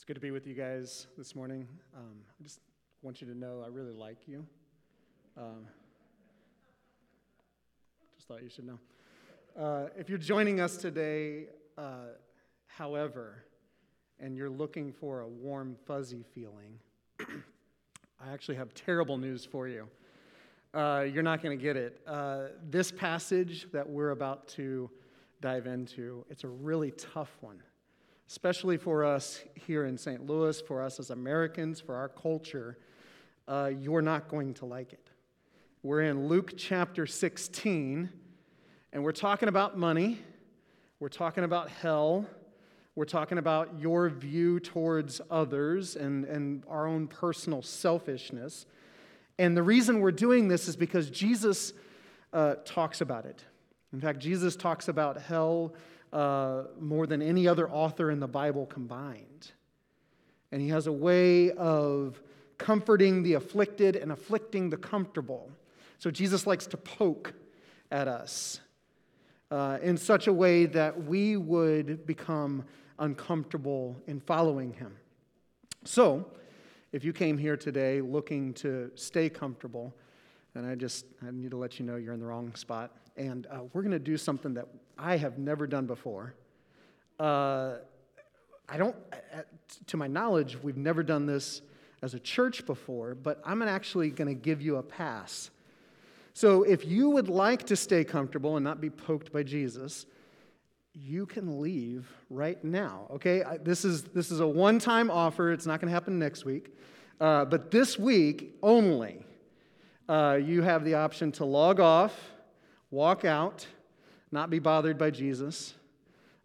It's good to be with you guys this morning. Um, I just want you to know I really like you. Um, just thought you should know. Uh, if you're joining us today, uh, however, and you're looking for a warm, fuzzy feeling, I actually have terrible news for you. Uh, you're not going to get it. Uh, this passage that we're about to dive into, it's a really tough one especially for us here in St. Louis, for us as Americans, for our culture, uh, you're not going to like it. We're in Luke chapter 16, and we're talking about money, we're talking about hell, we're talking about your view towards others and, and our own personal selfishness. And the reason we're doing this is because Jesus uh, talks about it. In fact, Jesus talks about hell uh, more than any other author in the Bible combined. And he has a way of comforting the afflicted and afflicting the comfortable. So Jesus likes to poke at us uh, in such a way that we would become uncomfortable in following him. So, if you came here today looking to stay comfortable, and I just I need to let you know you're in the wrong spot. And uh, we're going to do something that I have never done before. Uh, I don't, to my knowledge, we've never done this as a church before, but I'm actually going to give you a pass. So if you would like to stay comfortable and not be poked by Jesus, you can leave right now. Okay, this is this is a one-time offer. It's not going to happen next week, uh, but this week only, uh, you have the option to log off, walk out not be bothered by Jesus.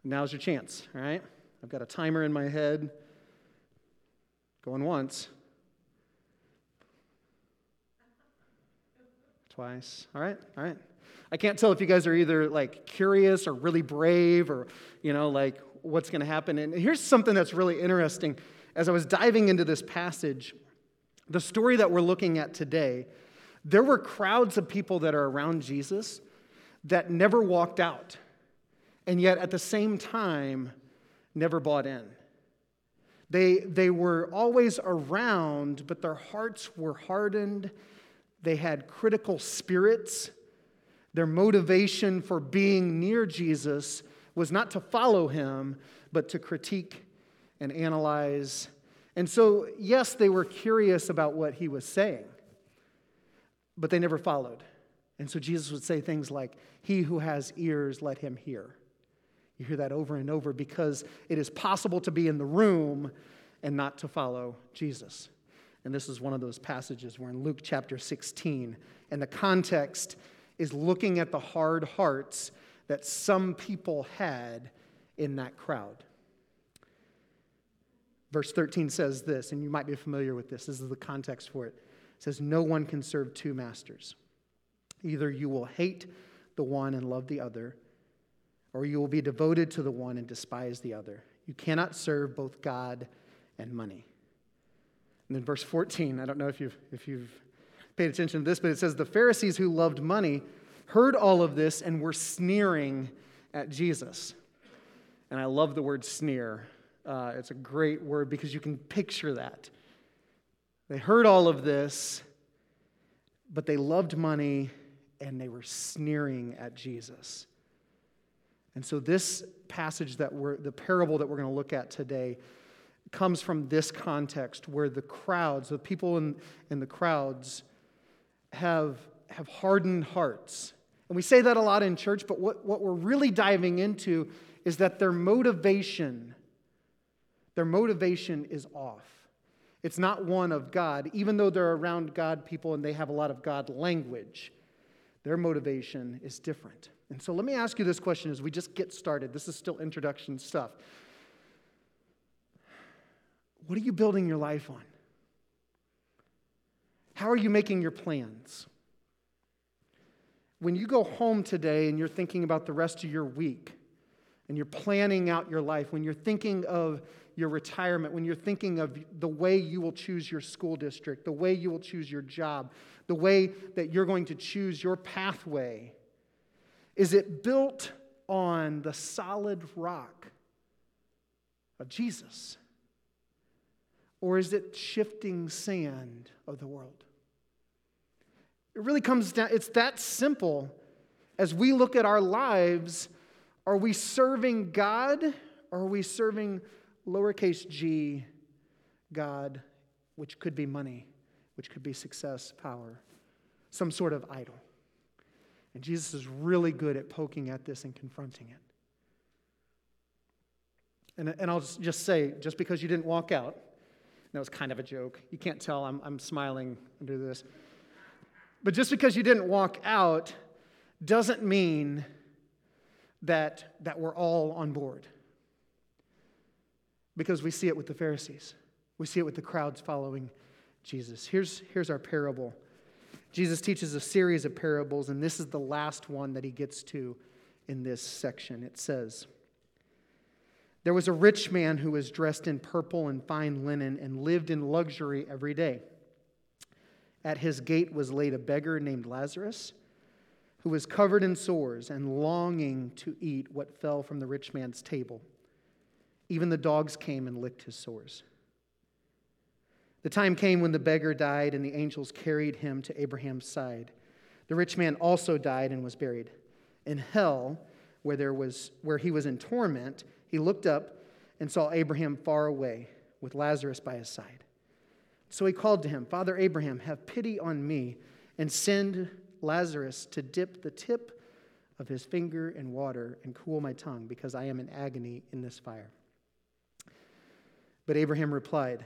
Now's your chance, all right? I've got a timer in my head going once, twice, all right, all right. I can't tell if you guys are either like curious or really brave or, you know, like what's going to happen. And here's something that's really interesting. As I was diving into this passage, the story that we're looking at today, there were crowds of people that are around Jesus that never walked out, and yet at the same time, never bought in. They, they were always around, but their hearts were hardened. They had critical spirits. Their motivation for being near Jesus was not to follow him, but to critique and analyze. And so, yes, they were curious about what he was saying, but they never followed. And so Jesus would say things like, He who has ears, let him hear. You hear that over and over because it is possible to be in the room and not to follow Jesus. And this is one of those passages. We're in Luke chapter 16, and the context is looking at the hard hearts that some people had in that crowd. Verse 13 says this, and you might be familiar with this. This is the context for it. It says, No one can serve two masters. Either you will hate the one and love the other, or you will be devoted to the one and despise the other. You cannot serve both God and money. And then verse 14, I don't know if you've, if you've paid attention to this, but it says, The Pharisees who loved money heard all of this and were sneering at Jesus. And I love the word sneer. Uh, it's a great word because you can picture that. They heard all of this, but they loved money and they were sneering at Jesus. And so, this passage that we're, the parable that we're going to look at today, comes from this context where the crowds, the people in, in the crowds, have, have hardened hearts. And we say that a lot in church, but what, what we're really diving into is that their motivation, their motivation is off. It's not one of God, even though they're around God people and they have a lot of God language. Their motivation is different. And so let me ask you this question as we just get started. This is still introduction stuff. What are you building your life on? How are you making your plans? When you go home today and you're thinking about the rest of your week and you're planning out your life, when you're thinking of your retirement, when you're thinking of the way you will choose your school district, the way you will choose your job, the way that you're going to choose your pathway? Is it built on the solid rock of Jesus? Or is it shifting sand of the world? It really comes down, it's that simple. As we look at our lives, are we serving God or are we serving lowercase g God, which could be money, which could be success, power, some sort of idol? And Jesus is really good at poking at this and confronting it. And, and I'll just say, just because you didn't walk out, that was kind of a joke. You can't tell I'm, I'm smiling under this. But just because you didn't walk out doesn't mean that, that we're all on board. Because we see it with the Pharisees, we see it with the crowds following Jesus. Here's, here's our parable Jesus teaches a series of parables, and this is the last one that he gets to in this section. It says, There was a rich man who was dressed in purple and fine linen and lived in luxury every day. At his gate was laid a beggar named Lazarus, who was covered in sores and longing to eat what fell from the rich man's table. Even the dogs came and licked his sores. The time came when the beggar died, and the angels carried him to Abraham's side. The rich man also died and was buried. In hell, where, there was, where he was in torment, he looked up and saw Abraham far away with Lazarus by his side. So he called to him, Father Abraham, have pity on me and send Lazarus to dip the tip of his finger in water and cool my tongue, because I am in agony in this fire. But Abraham replied,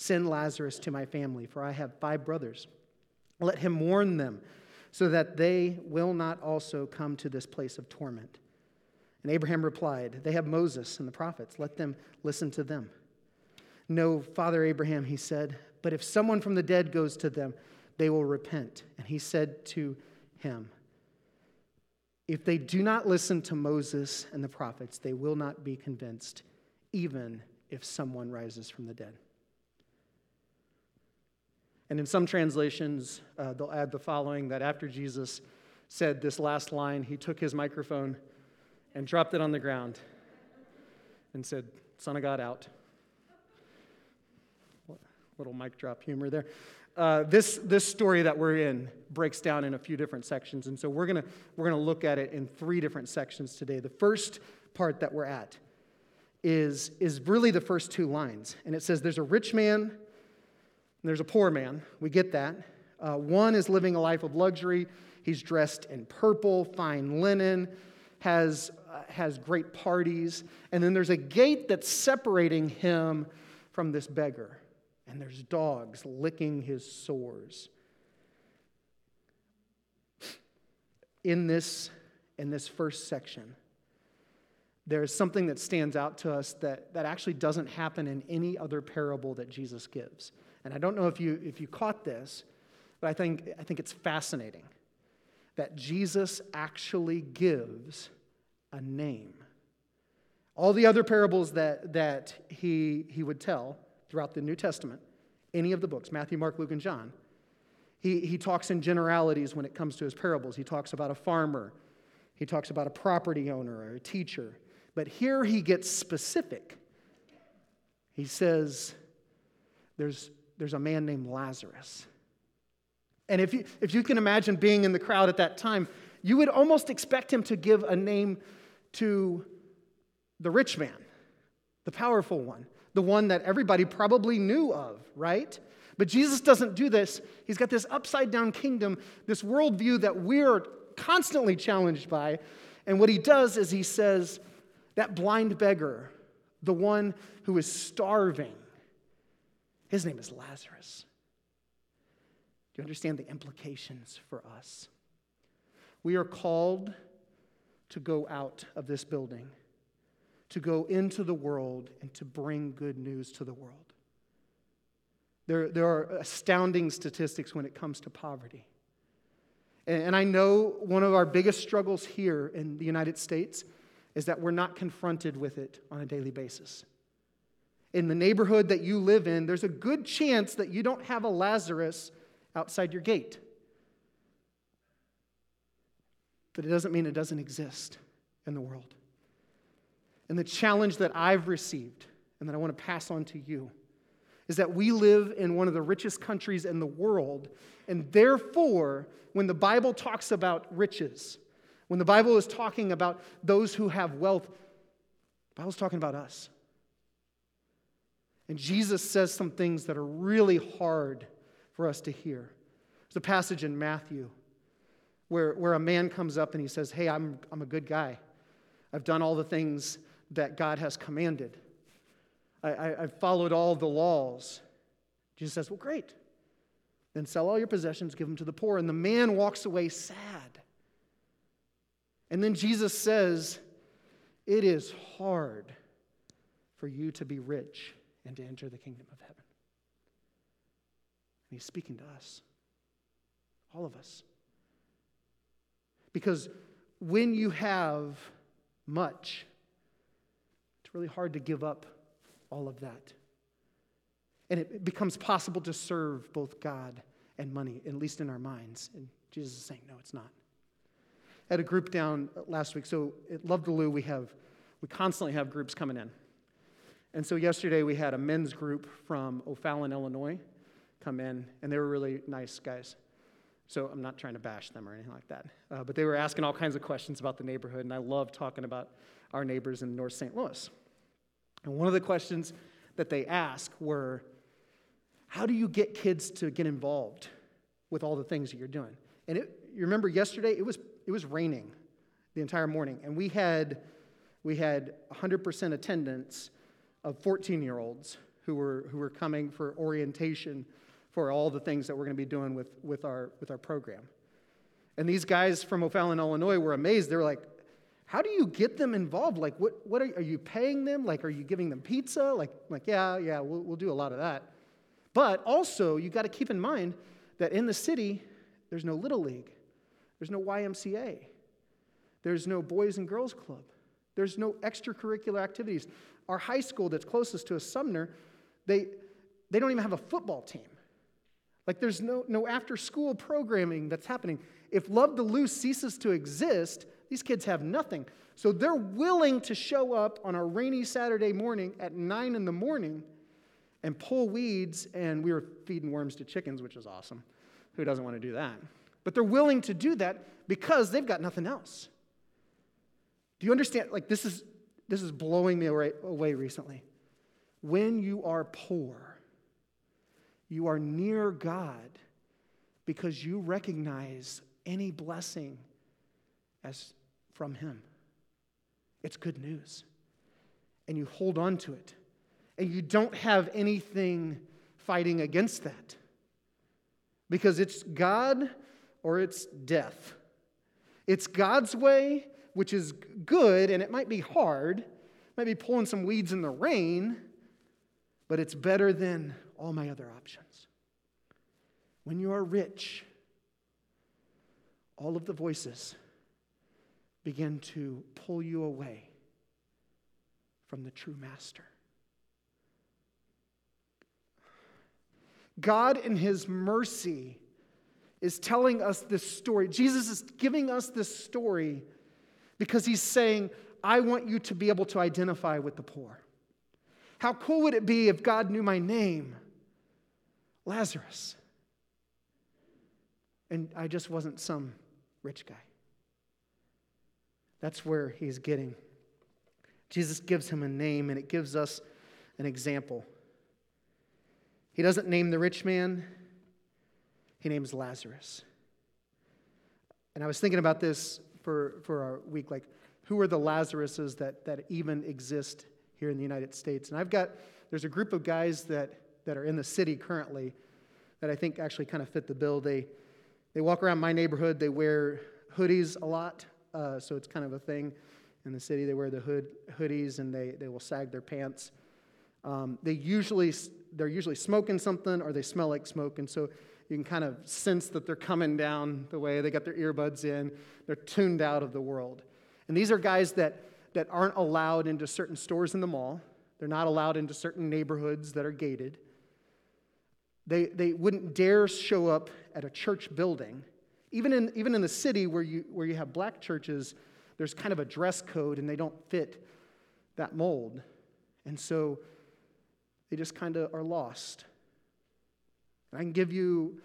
Send Lazarus to my family, for I have five brothers. Let him warn them, so that they will not also come to this place of torment. And Abraham replied, They have Moses and the prophets. Let them listen to them. No, Father Abraham, he said, but if someone from the dead goes to them, they will repent. And he said to him, If they do not listen to Moses and the prophets, they will not be convinced, even if someone rises from the dead. And in some translations, uh, they'll add the following that after Jesus said this last line, he took his microphone and dropped it on the ground and said, Son of God, out. Little mic drop humor there. Uh, this, this story that we're in breaks down in a few different sections. And so we're going we're going to look at it in three different sections today. The first part that we're at is, is really the first two lines. And it says, There's a rich man there's a poor man. We get that. Uh, one is living a life of luxury. He's dressed in purple, fine linen, has, uh, has great parties. And then there's a gate that's separating him from this beggar. And there's dogs licking his sores. In this, in this first section, there's something that stands out to us that, that actually doesn't happen in any other parable that Jesus gives. And I don't know if you, if you caught this, but I think, I think it's fascinating that Jesus actually gives a name. All the other parables that, that he, he would tell throughout the New Testament, any of the books, Matthew, Mark, Luke, and John, he, he talks in generalities when it comes to his parables. He talks about a farmer, he talks about a property owner or a teacher. But here he gets specific. He says, There's there's a man named Lazarus. And if you, if you can imagine being in the crowd at that time, you would almost expect him to give a name to the rich man, the powerful one, the one that everybody probably knew of, right? But Jesus doesn't do this. He's got this upside down kingdom, this worldview that we're constantly challenged by. And what he does is he says, that blind beggar, the one who is starving, his name is Lazarus. Do you understand the implications for us? We are called to go out of this building, to go into the world, and to bring good news to the world. There, there are astounding statistics when it comes to poverty. And, and I know one of our biggest struggles here in the United States is that we're not confronted with it on a daily basis. In the neighborhood that you live in, there's a good chance that you don't have a Lazarus outside your gate. But it doesn't mean it doesn't exist in the world. And the challenge that I've received and that I want to pass on to you is that we live in one of the richest countries in the world. And therefore, when the Bible talks about riches, when the Bible is talking about those who have wealth, the Bible's talking about us. And Jesus says some things that are really hard for us to hear. There's a passage in Matthew where, where a man comes up and he says, Hey, I'm, I'm a good guy. I've done all the things that God has commanded. I, I, I've followed all the laws. Jesus says, Well, great. Then sell all your possessions, give them to the poor. And the man walks away sad. And then Jesus says, It is hard for you to be rich and to enter the kingdom of heaven. And he's speaking to us, all of us. Because when you have much, it's really hard to give up all of that. And it becomes possible to serve both God and money, at least in our minds. And Jesus is saying, no, it's not. I had a group down last week. So at Love the Lou, we have we constantly have groups coming in. And so yesterday we had a men's group from O'Fallon, Illinois, come in, and they were really nice guys. So I'm not trying to bash them or anything like that. Uh, but they were asking all kinds of questions about the neighborhood, and I love talking about our neighbors in North St. Louis. And one of the questions that they asked were, how do you get kids to get involved with all the things that you're doing? And it, you remember yesterday, it was, it was raining the entire morning, and we had, we had 100% attendance of 14 year olds who were, who were coming for orientation for all the things that we're going to be doing with, with, our, with our program. And these guys from O'Fallon, Illinois were amazed. They were like, how do you get them involved? Like, what, what are, are you paying them? Like, are you giving them pizza? Like, like yeah, yeah, we'll, we'll do a lot of that. But also, you got to keep in mind that in the city, there's no Little League, there's no YMCA, there's no Boys and Girls Club, there's no extracurricular activities. Our high school that's closest to us, Sumner, they, they don't even have a football team. Like, there's no, no after school programming that's happening. If Love the Lou ceases to exist, these kids have nothing. So they're willing to show up on a rainy Saturday morning at 9 in the morning and pull weeds, and we were feeding worms to chickens, which is awesome. Who doesn't want to do that? But they're willing to do that because they've got nothing else. Do you understand? Like, this is, this is blowing me away recently. When you are poor, you are near God because you recognize any blessing as from Him. It's good news. And you hold on to it. And you don't have anything fighting against that. Because it's God or it's death. It's God's way, which is good, and it might be hard, might be pulling some weeds in the rain, but it's better than all my other options. When you are rich, all of the voices begin to pull you away from the true master. God, in His mercy, is telling us this story. Jesus is giving us this story because He's saying, I want you to be able to identify with the poor. How cool would it be if God knew my name? Lazarus. And I just wasn't some rich guy. That's where he's getting. Jesus gives him a name and it gives us an example. He doesn't name the rich man, he names Lazarus. And I was thinking about this for, for our week like, who are the Lazaruses that, that even exist here in the United States? And I've got, there's a group of guys that, that are in the city currently that I think actually kind of fit the bill. They, they walk around my neighborhood, they wear hoodies a lot. Uh, so it's kind of a thing in the city. They wear the hood, hoodies and they, they will sag their pants. Um, they usually, they're usually smoking something or they smell like smoke. And so you can kind of sense that they're coming down the way. They got their earbuds in, they're tuned out of the world. And these are guys that, that aren't allowed into certain stores in the mall, they're not allowed into certain neighborhoods that are gated. They, they wouldn't dare show up at a church building. Even in, even in the city where you, where you have black churches, there's kind of a dress code and they don't fit that mold. And so they just kind of are lost. I can give you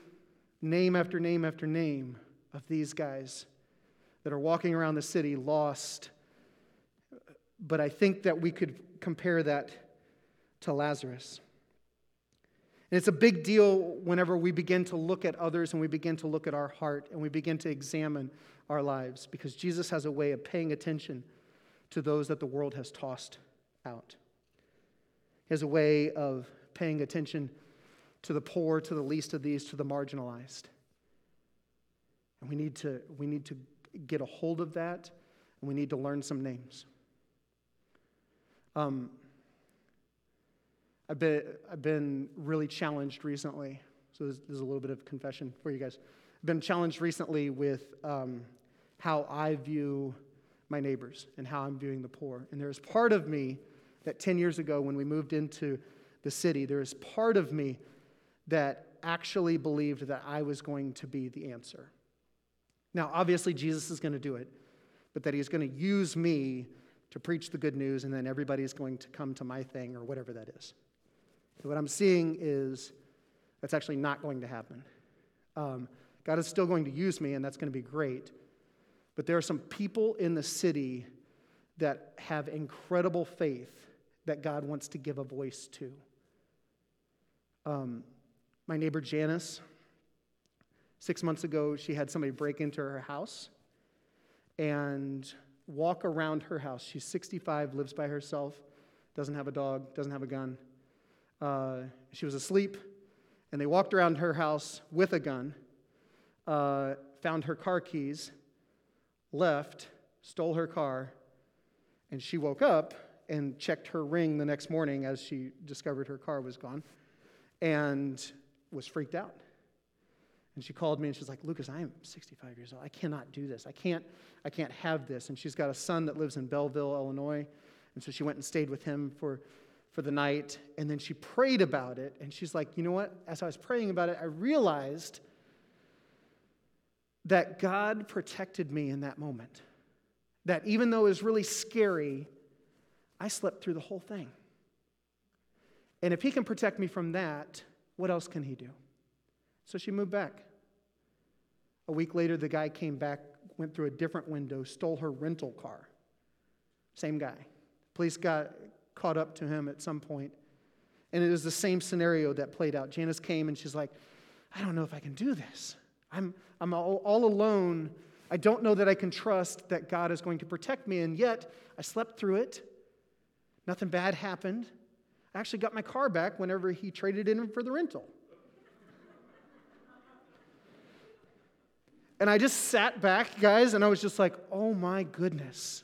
name after name after name of these guys that are walking around the city lost. But I think that we could compare that to Lazarus. And it's a big deal whenever we begin to look at others and we begin to look at our heart and we begin to examine our lives because Jesus has a way of paying attention to those that the world has tossed out. He has a way of paying attention to the poor, to the least of these, to the marginalized. And we need to, we need to get a hold of that, and we need to learn some names. Um, I've, been, I've been really challenged recently. So, this is a little bit of confession for you guys. I've been challenged recently with um, how I view my neighbors and how I'm viewing the poor. And there's part of me that 10 years ago, when we moved into the city, there is part of me that actually believed that I was going to be the answer. Now, obviously, Jesus is going to do it, but that he's going to use me to preach the good news, and then everybody's going to come to my thing or whatever that is. So what I'm seeing is that's actually not going to happen. Um, God is still going to use me, and that's going to be great. But there are some people in the city that have incredible faith that God wants to give a voice to. Um, my neighbor Janice, six months ago, she had somebody break into her house and walk around her house. She's 65, lives by herself, doesn't have a dog, doesn't have a gun. Uh, she was asleep, and they walked around her house with a gun, uh, found her car keys, left, stole her car, and she woke up and checked her ring the next morning as she discovered her car was gone and was freaked out. And she called me and she's like, Lucas, I am 65 years old. I cannot do this. I can't, I can't have this. And she's got a son that lives in Belleville, Illinois. And so she went and stayed with him for, for the night. And then she prayed about it. And she's like, you know what? As I was praying about it, I realized that God protected me in that moment. That even though it was really scary, I slept through the whole thing. And if He can protect me from that, what else can He do? So she moved back. A week later, the guy came back, went through a different window, stole her rental car. Same guy. Police got caught up to him at some point, and it was the same scenario that played out. Janice came and she's like, I don't know if I can do this. I'm, I'm all, all alone. I don't know that I can trust that God is going to protect me, and yet I slept through it. Nothing bad happened. I actually got my car back whenever he traded in for the rental. And I just sat back, guys, and I was just like, oh my goodness.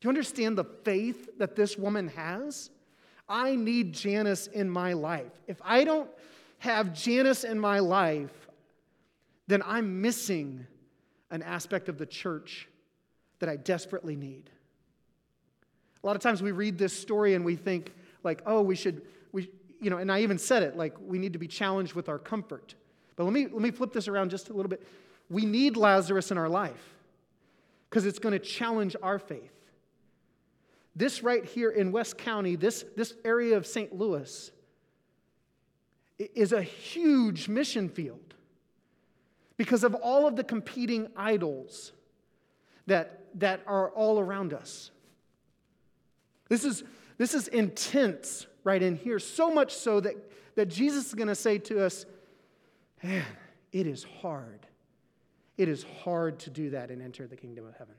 Do you understand the faith that this woman has? I need Janice in my life. If I don't have Janice in my life, then I'm missing an aspect of the church that I desperately need. A lot of times we read this story and we think, like, oh, we should, we, you know, and I even said it, like, we need to be challenged with our comfort. But let me, let me flip this around just a little bit. We need Lazarus in our life because it's going to challenge our faith. This right here in West County, this, this area of St. Louis, is a huge mission field because of all of the competing idols that, that are all around us. This is, this is intense right in here, so much so that, that Jesus is going to say to us, Man, it is hard it is hard to do that and enter the kingdom of heaven.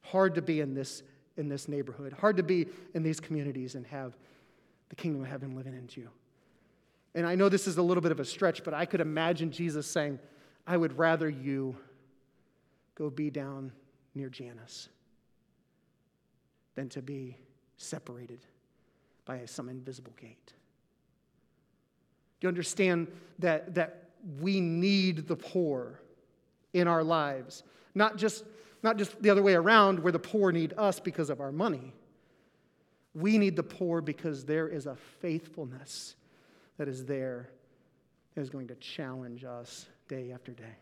Hard to be in this, in this neighborhood, hard to be in these communities and have the kingdom of heaven living into you. And I know this is a little bit of a stretch, but I could imagine Jesus saying, I would rather you go be down near Janice than to be separated by some invisible gate. Do you understand that, that we need the poor in our lives? Not just, not just the other way around, where the poor need us because of our money. We need the poor because there is a faithfulness that is there that is going to challenge us day after day.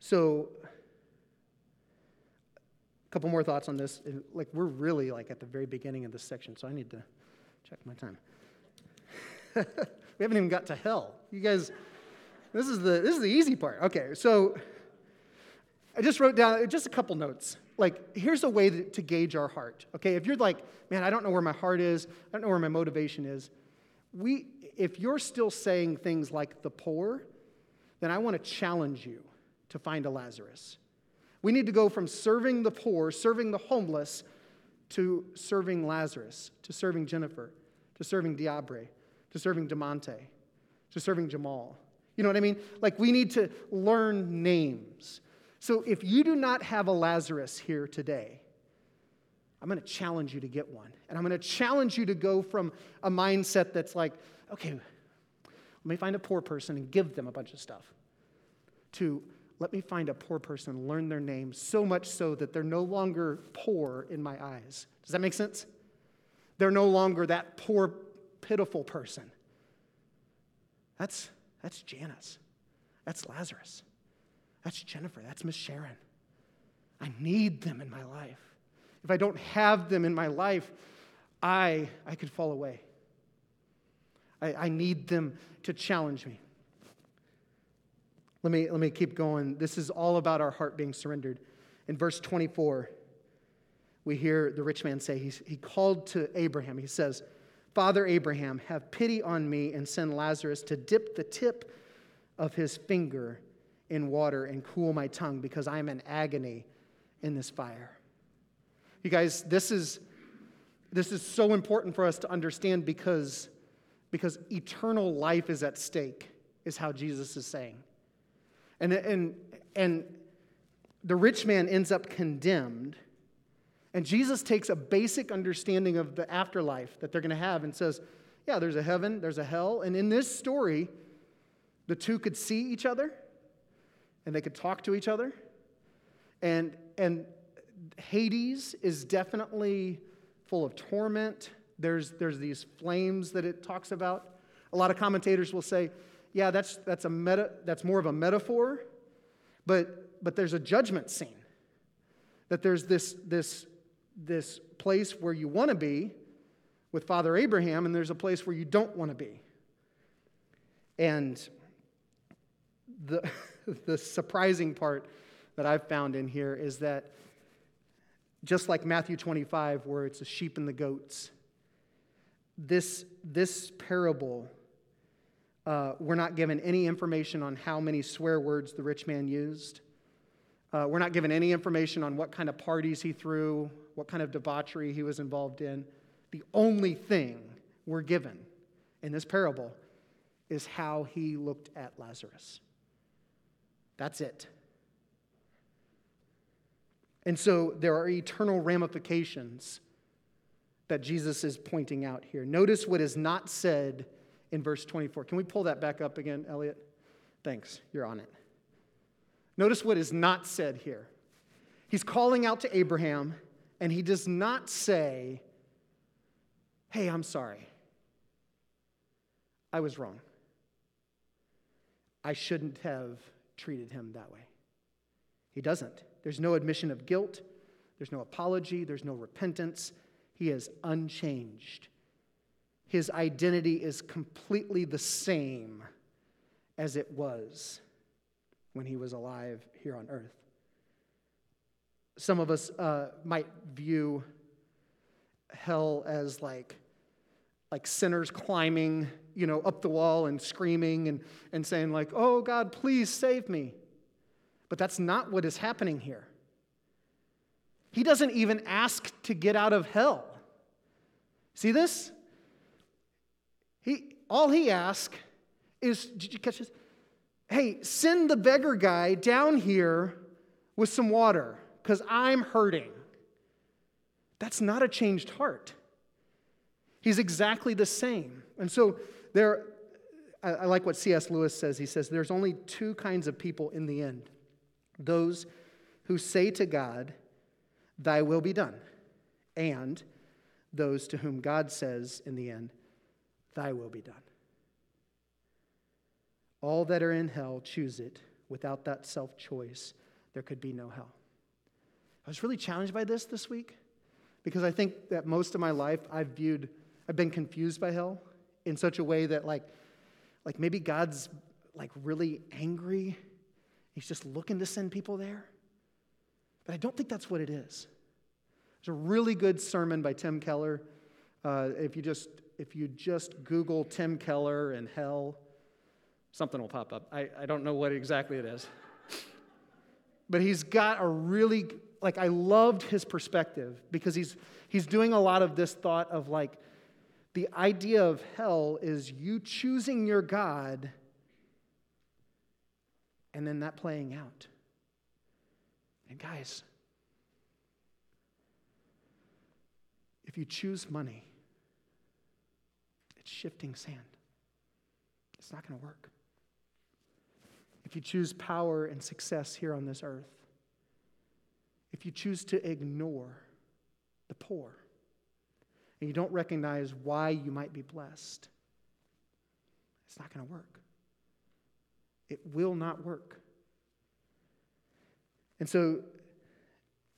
So, couple more thoughts on this. Like, we're really like at the very beginning of this section, so I need to check my time. we haven't even got to hell. You guys, this is the this is the easy part. Okay, so I just wrote down just a couple notes. Like, here's a way to gauge our heart. Okay, if you're like, man, I don't know where my heart is, I don't know where my motivation is. We, if you're still saying things like the poor, then I want to challenge you to find a Lazarus. We need to go from serving the poor, serving the homeless, to serving Lazarus, to serving Jennifer, to serving Diabre, to serving Demonte, to serving Jamal. You know what I mean? Like we need to learn names. So if you do not have a Lazarus here today, I'm going to challenge you to get one. And I'm going to challenge you to go from a mindset that's like, okay, let me find a poor person and give them a bunch of stuff, to let me find a poor person, learn their name, so much so that they're no longer poor in my eyes. Does that make sense? They're no longer that poor, pitiful person. That's, that's Janice. That's Lazarus. That's Jennifer. That's Miss Sharon. I need them in my life. If I don't have them in my life, I, I could fall away. I, I need them to challenge me. Let me, let me keep going. This is all about our heart being surrendered. In verse 24, we hear the rich man say, he's, He called to Abraham. He says, Father Abraham, have pity on me and send Lazarus to dip the tip of his finger in water and cool my tongue because I am in agony in this fire. You guys, this is, this is so important for us to understand because, because eternal life is at stake, is how Jesus is saying. And, and, and the rich man ends up condemned. And Jesus takes a basic understanding of the afterlife that they're going to have and says, Yeah, there's a heaven, there's a hell. And in this story, the two could see each other and they could talk to each other. And, and Hades is definitely full of torment. There's, there's these flames that it talks about. A lot of commentators will say, yeah, that's, that's, a meta, that's more of a metaphor, but, but there's a judgment scene. That there's this, this, this place where you want to be with Father Abraham, and there's a place where you don't want to be. And the, the surprising part that I've found in here is that just like Matthew 25, where it's the sheep and the goats, this, this parable uh, we're not given any information on how many swear words the rich man used. Uh, we're not given any information on what kind of parties he threw, what kind of debauchery he was involved in. The only thing we're given in this parable is how he looked at Lazarus. That's it. And so there are eternal ramifications that Jesus is pointing out here. Notice what is not said in verse 24. Can we pull that back up again, Elliot? Thanks, you're on it. Notice what is not said here. He's calling out to Abraham, and he does not say, Hey, I'm sorry. I was wrong. I shouldn't have treated him that way. He doesn't. There's no admission of guilt, there's no apology, there's no repentance. He is unchanged his identity is completely the same as it was when he was alive here on earth. Some of us uh, might view hell as like, like sinners climbing, you know, up the wall and screaming and, and saying like, oh God, please save me. But that's not what is happening here. He doesn't even ask to get out of hell. See this? All he asks is, did you catch this? Hey, send the beggar guy down here with some water because I'm hurting. That's not a changed heart. He's exactly the same. And so there, I, I like what C.S. Lewis says. He says, There's only two kinds of people in the end those who say to God, Thy will be done, and those to whom God says in the end, Thy will be done. All that are in hell choose it. Without that self choice, there could be no hell. I was really challenged by this this week because I think that most of my life I've viewed, I've been confused by hell in such a way that, like, like maybe God's like really angry. He's just looking to send people there. But I don't think that's what it is. There's a really good sermon by Tim Keller. Uh, if you just if you just Google Tim Keller and hell, something will pop up. I, I don't know what exactly it is. but he's got a really like I loved his perspective because he's he's doing a lot of this thought of like the idea of hell is you choosing your God and then that playing out. And guys, if you choose money, shifting sand. It's not going to work. If you choose power and success here on this earth, if you choose to ignore the poor, and you don't recognize why you might be blessed, it's not going to work. It will not work. And so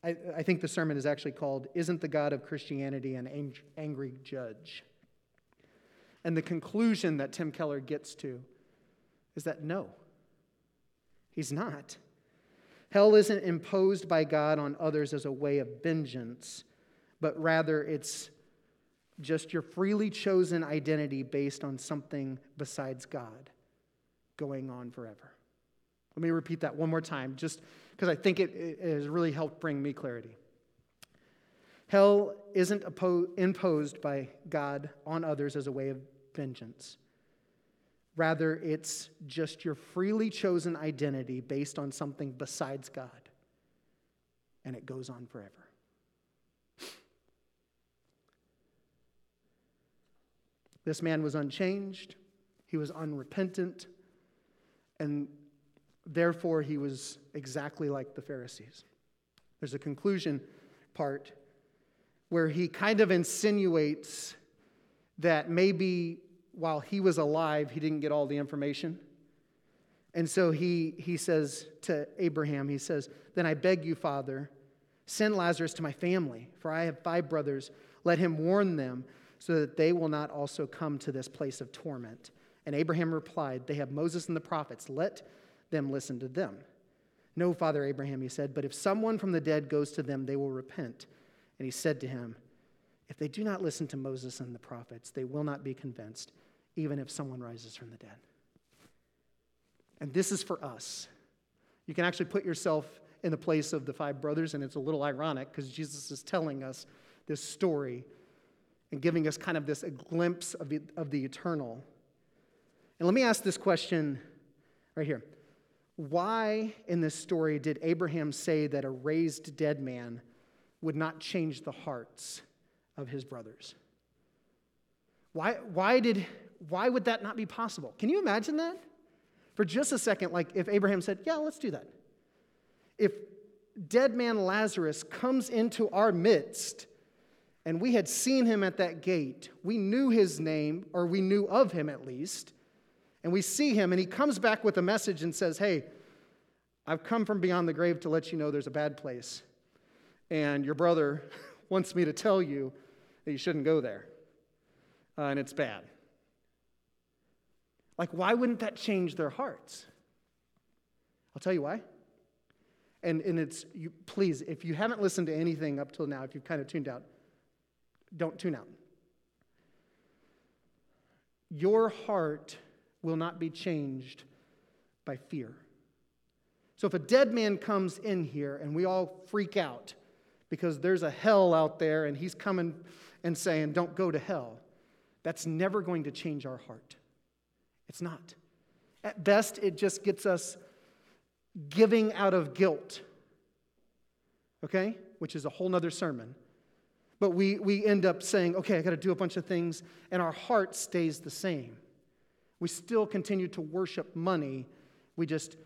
I, I, think the sermon is actually called Isn't the God of Christianity an ang- Angry Judge? And the conclusion that Tim Keller gets to is that no, he's not. Hell isn't imposed by God on others as a way of vengeance, but rather it's just your freely chosen identity based on something besides God going on forever. Let me repeat that one more time, just because I think it, it, has really helped bring me clarity. Hell isn't imposed by God on others as a way of vengeance. Rather, it's just your freely chosen identity based on something besides God. And it goes on forever. This man was unchanged, he was unrepentant, and therefore he was exactly like the Pharisees. There's a conclusion part where he kind of insinuates that maybe while he was alive, he didn't get all the information. And so he, he says to Abraham, he says, Then I beg you, Father, send Lazarus to my family, for I have five brothers. Let him warn them so that they will not also come to this place of torment. And Abraham replied, They have Moses and the prophets. Let them listen to them. No, Father Abraham, he said, but if someone from the dead goes to them, they will repent. And he said to him, If they do not listen to Moses and the prophets, they will not be convinced, even if someone rises from the dead. And this is for us. You can actually put yourself in the place of the five brothers, and it's a little ironic because Jesus is telling us this story and giving us kind of this a glimpse of the, of the eternal. And let me ask this question right here. Why in this story did Abraham say that a raised dead man would not change the hearts of his brothers? Why, why, did, why would that not be possible? Can you imagine that? For just a second, like if Abraham said, Yeah, let's do that. If dead man Lazarus comes into our midst and we had seen him at that gate. We knew his name, or we knew of him at least. And we see him, and he comes back with a message and says, Hey, I've come from beyond the grave to let you know there's a bad place. And your brother wants me to tell you that you shouldn't go there. Uh, and it's bad. Like, why wouldn't that change their hearts? I'll tell you why. And, and it's, you, please, if you haven't listened to anything up till now, if you've kind of tuned out, don't tune out. Your heart will not be changed by fear. So if a dead man comes in here and we all freak out because there's a hell out there and he's coming and saying, Don't go to hell, that's never going to change our heart. It's not. At best, it just gets us giving out of guilt, okay? Which is a whole nother sermon. But we, we end up saying, okay, I got to do a bunch of things, and our heart stays the same. We still continue to worship money. We just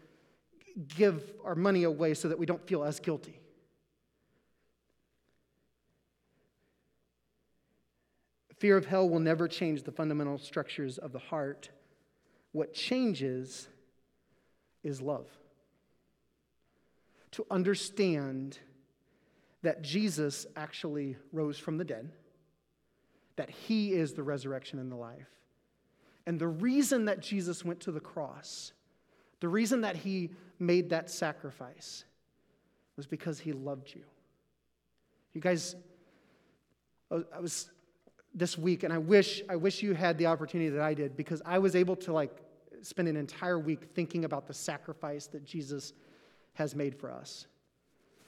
give our money away so that we don't feel as guilty. Fear of hell will never change the fundamental structures of the heart. What changes is love. To understand that Jesus actually rose from the dead, that he is the resurrection and the life. And the reason that Jesus went to the cross, the reason that he made that sacrifice, was because he loved you. You guys, I was this week, and I wish, I wish you had the opportunity that I did because I was able to like spend an entire week thinking about the sacrifice that Jesus has made for us.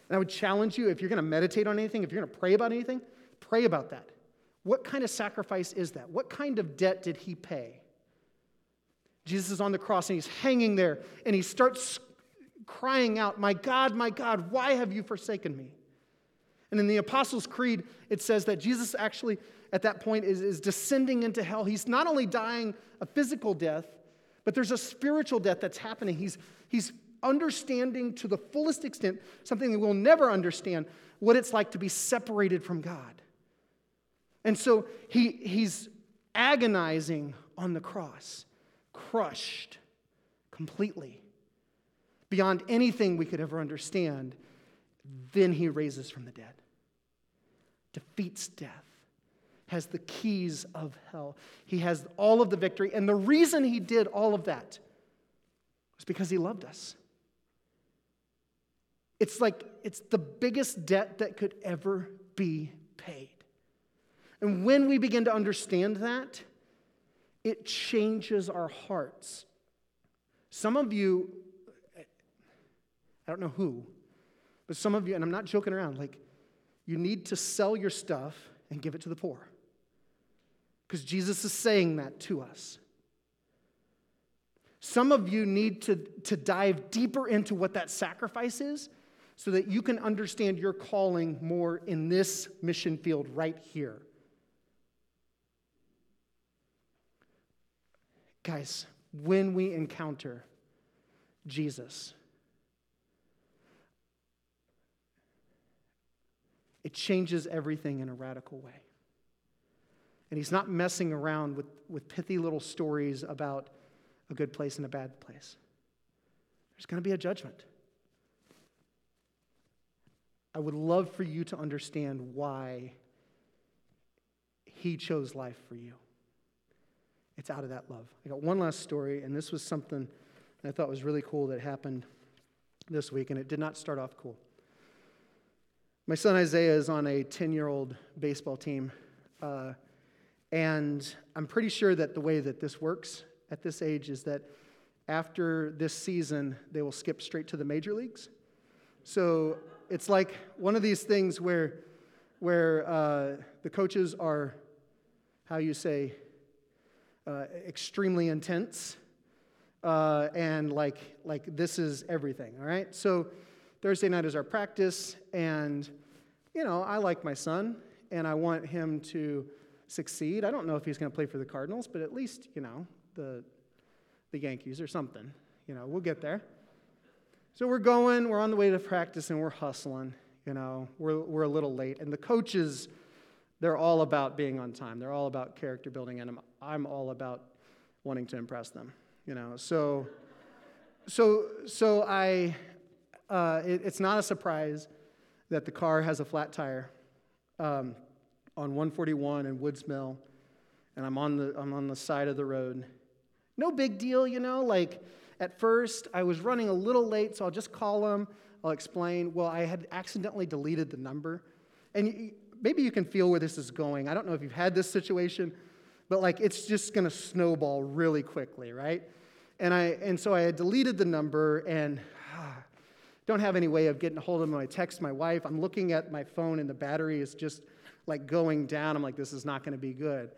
And I would challenge you if you're going to meditate on anything, if you're going to pray about anything, pray about that. What kind of sacrifice is that? What kind of debt did he pay? Jesus is on the cross and he's hanging there and he starts crying out, My God, my God, why have you forsaken me? And in the Apostles' Creed, it says that Jesus actually, at that point, is, is descending into hell. He's not only dying a physical death, but there's a spiritual death that's happening. He's, he's understanding to the fullest extent something that we'll never understand what it's like to be separated from God. And so he, he's agonizing on the cross, crushed completely beyond anything we could ever understand. Then he raises from the dead, defeats death, has the keys of hell. He has all of the victory. And the reason he did all of that was because he loved us. It's like it's the biggest debt that could ever be paid. And when we begin to understand that, it changes our hearts. Some of you, I don't know who, but some of you, and I'm not joking around, like you need to sell your stuff and give it to the poor. Because Jesus is saying that to us. Some of you need to, to dive deeper into what that sacrifice is so that you can understand your calling more in this mission field right here. Guys, when we encounter Jesus, it changes everything in a radical way. And he's not messing around with, with pithy little stories about a good place and a bad place. There's going to be a judgment. I would love for you to understand why he chose life for you. It's out of that love. I got one last story, and this was something I thought was really cool that happened this week, and it did not start off cool. My son Isaiah is on a 10 year old baseball team, uh, and I'm pretty sure that the way that this works at this age is that after this season, they will skip straight to the major leagues. So it's like one of these things where, where uh, the coaches are, how you say, uh, extremely intense, uh, and like, like this is everything, all right? So Thursday night is our practice, and, you know, I like my son, and I want him to succeed. I don't know if he's going to play for the Cardinals, but at least, you know, the, the Yankees or something. You know, we'll get there. So we're going, we're on the way to practice, and we're hustling. You know, we're, we're a little late. And the coaches, they're all about being on time. They're all about character building, and I'm, I'm all about wanting to impress them. You know, so, so, so I, uh, it, it's not a surprise that the car has a flat tire um, on 141 in Woods Mill, and I'm on the, I'm on the side of the road. No big deal, you know, like at first, I was running a little late, so I'll just call them. I'll explain. Well, I had accidentally deleted the number. And maybe you can feel where this is going. I don't know if you've had this situation, but like it's just going to snowball really quickly, right? And, I, and so I had deleted the number and ah, don't have any way of getting a hold of them. I text my wife. I'm looking at my phone and the battery is just like going down. I'm like, this is not going to be good.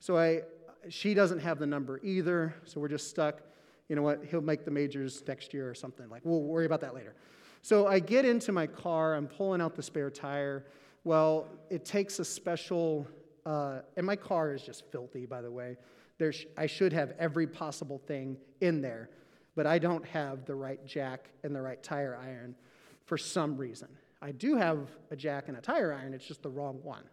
So I, she doesn't have the number either, so we're just stuck you know what, he'll make the majors next year or something. Like, we'll worry about that later. So I get into my car, I'm pulling out the spare tire. Well, it takes a special, uh, and my car is just filthy, by the way. There's, I should have every possible thing in there, but I don't have the right jack and the right tire iron for some reason. I do have a jack and a tire iron, it's just the wrong one.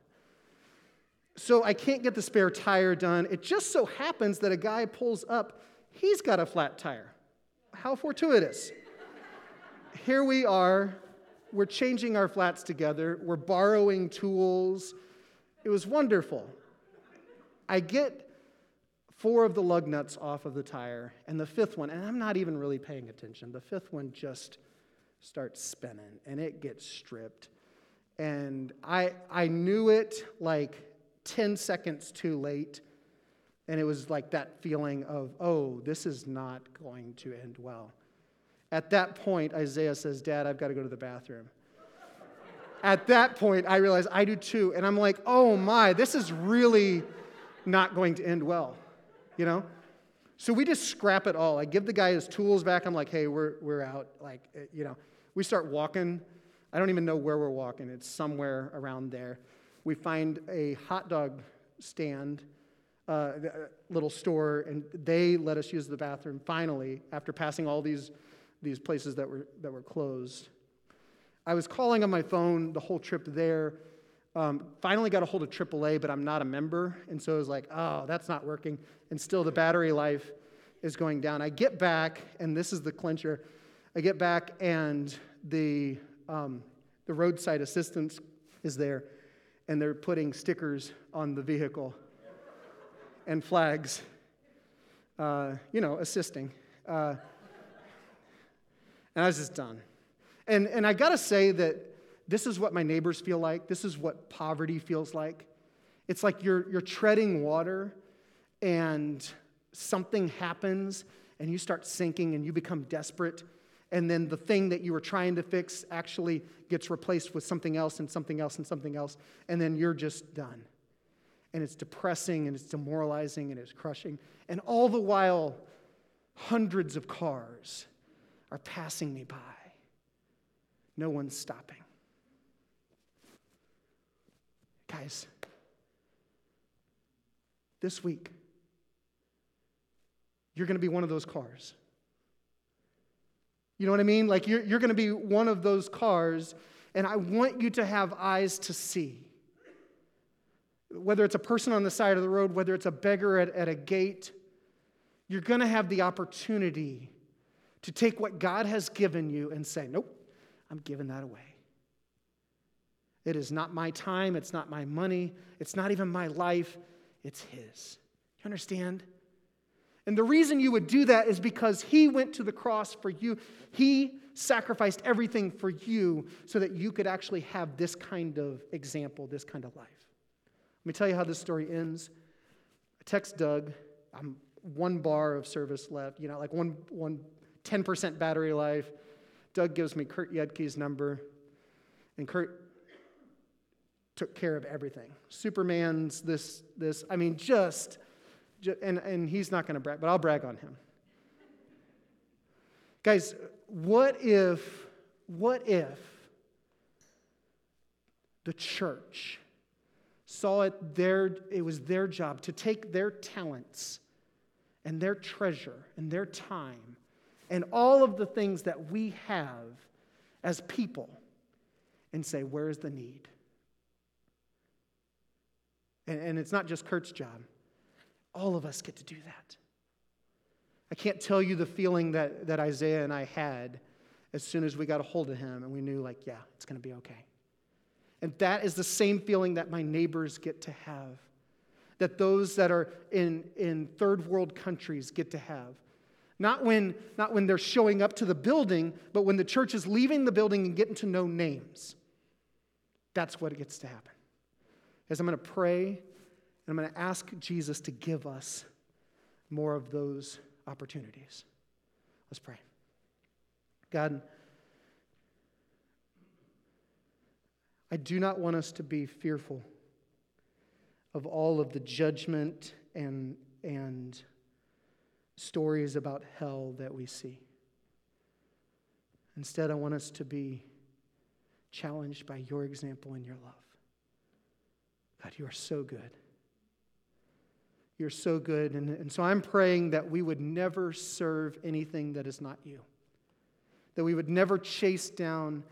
So I can't get the spare tire done. It just so happens that a guy pulls up, he's got a flat tire. How fortuitous. Here we are, we're changing our flats together, we're borrowing tools. It was wonderful. I get four of the lug nuts off of the tire, and the fifth one, and I'm not even really paying attention, the fifth one just starts spinning and it gets stripped. And I, I knew it like 10 seconds too late. And it was like that feeling of, oh, this is not going to end well. At that point, Isaiah says, Dad, I've got to go to the bathroom. At that point, I realize I do too. And I'm like, oh my, this is really not going to end well, you know? So we just scrap it all. I give the guy his tools back. I'm like, hey, we're, we're out. Like, eh, you know, we start walking. I don't even know where we're walking, it's somewhere around there we find a hot dog stand, uh, little store, and they let us use the bathroom finally after passing all these, these places that were, that were closed. I was calling on my phone the whole trip there. Um, finally got a hold of AAA, but I'm not a member. And so I was like, oh, that's not working. And still the battery life is going down. I get back, and this is the clincher. I get back, and the, um, the roadside assistance is there and they're putting stickers on the vehicle and flags, uh, you know, assisting. Uh, and I was just done. And, and I gotta say that this is what my neighbors feel like. This is what poverty feels like. It's like you're, you're treading water and something happens and you start sinking and you become desperate and then the thing that you were trying to fix actually gets replaced with something else and something else and something else, and then you're just done. And it's depressing and it's demoralizing and it's crushing. And all the while, hundreds of cars are passing me by. No one's stopping. Guys, this week, you're going to be one of those cars. You know what I mean? Like you're, you're going to be one of those cars, and I want you to have eyes to see. Whether it's a person on the side of the road, whether it's a beggar at, at a gate, you're going to have the opportunity to take what God has given you and say, Nope, I'm giving that away. It is not my time, it's not my money, it's not even my life, it's His. You understand? And the reason you would do that is because he went to the cross for you. He sacrificed everything for you so that you could actually have this kind of example, this kind of life. Let me tell you how this story ends. I text Doug. I'm one bar of service left, you know, like one, one 10% battery life. Doug gives me Kurt Yedke's number, and Kurt took care of everything. Superman's this, this, I mean, just and, and he's not going to brag, but I'll brag on him. Guys, what if, what if the church saw it their, it was their job to take their talents and their treasure and their time and all of the things that we have as people and say, where's the need? And, and it's not just Kurt's job. All of us get to do that. I can't tell you the feeling that, that Isaiah and I had as soon as we got a hold of him and we knew, like, yeah, it's going to be okay. And that is the same feeling that my neighbors get to have, that those that are in, in third world countries get to have. Not when, not when they're showing up to the building, but when the church is leaving the building and getting to know names. That's what gets to happen. As I'm going to pray and I'm going to ask Jesus to give us more of those opportunities. Let's pray. God, I do not want us to be fearful of all of the judgment and, and stories about hell that we see. Instead, I want us to be challenged by your example and your love. God, you are so good. You're so good. And, and so I'm praying that we would never serve anything that is not you, that we would never chase down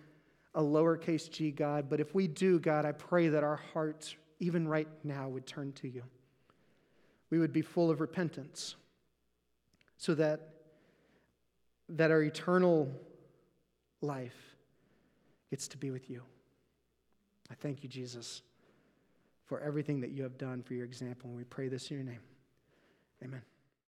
a lowercase g God. But if we do, God, I pray that our hearts, even right now, would turn to you. We would be full of repentance so that, that our eternal life gets to be with you. I thank you, Jesus, for everything that you have done for your example. And we pray this in your name. Amen.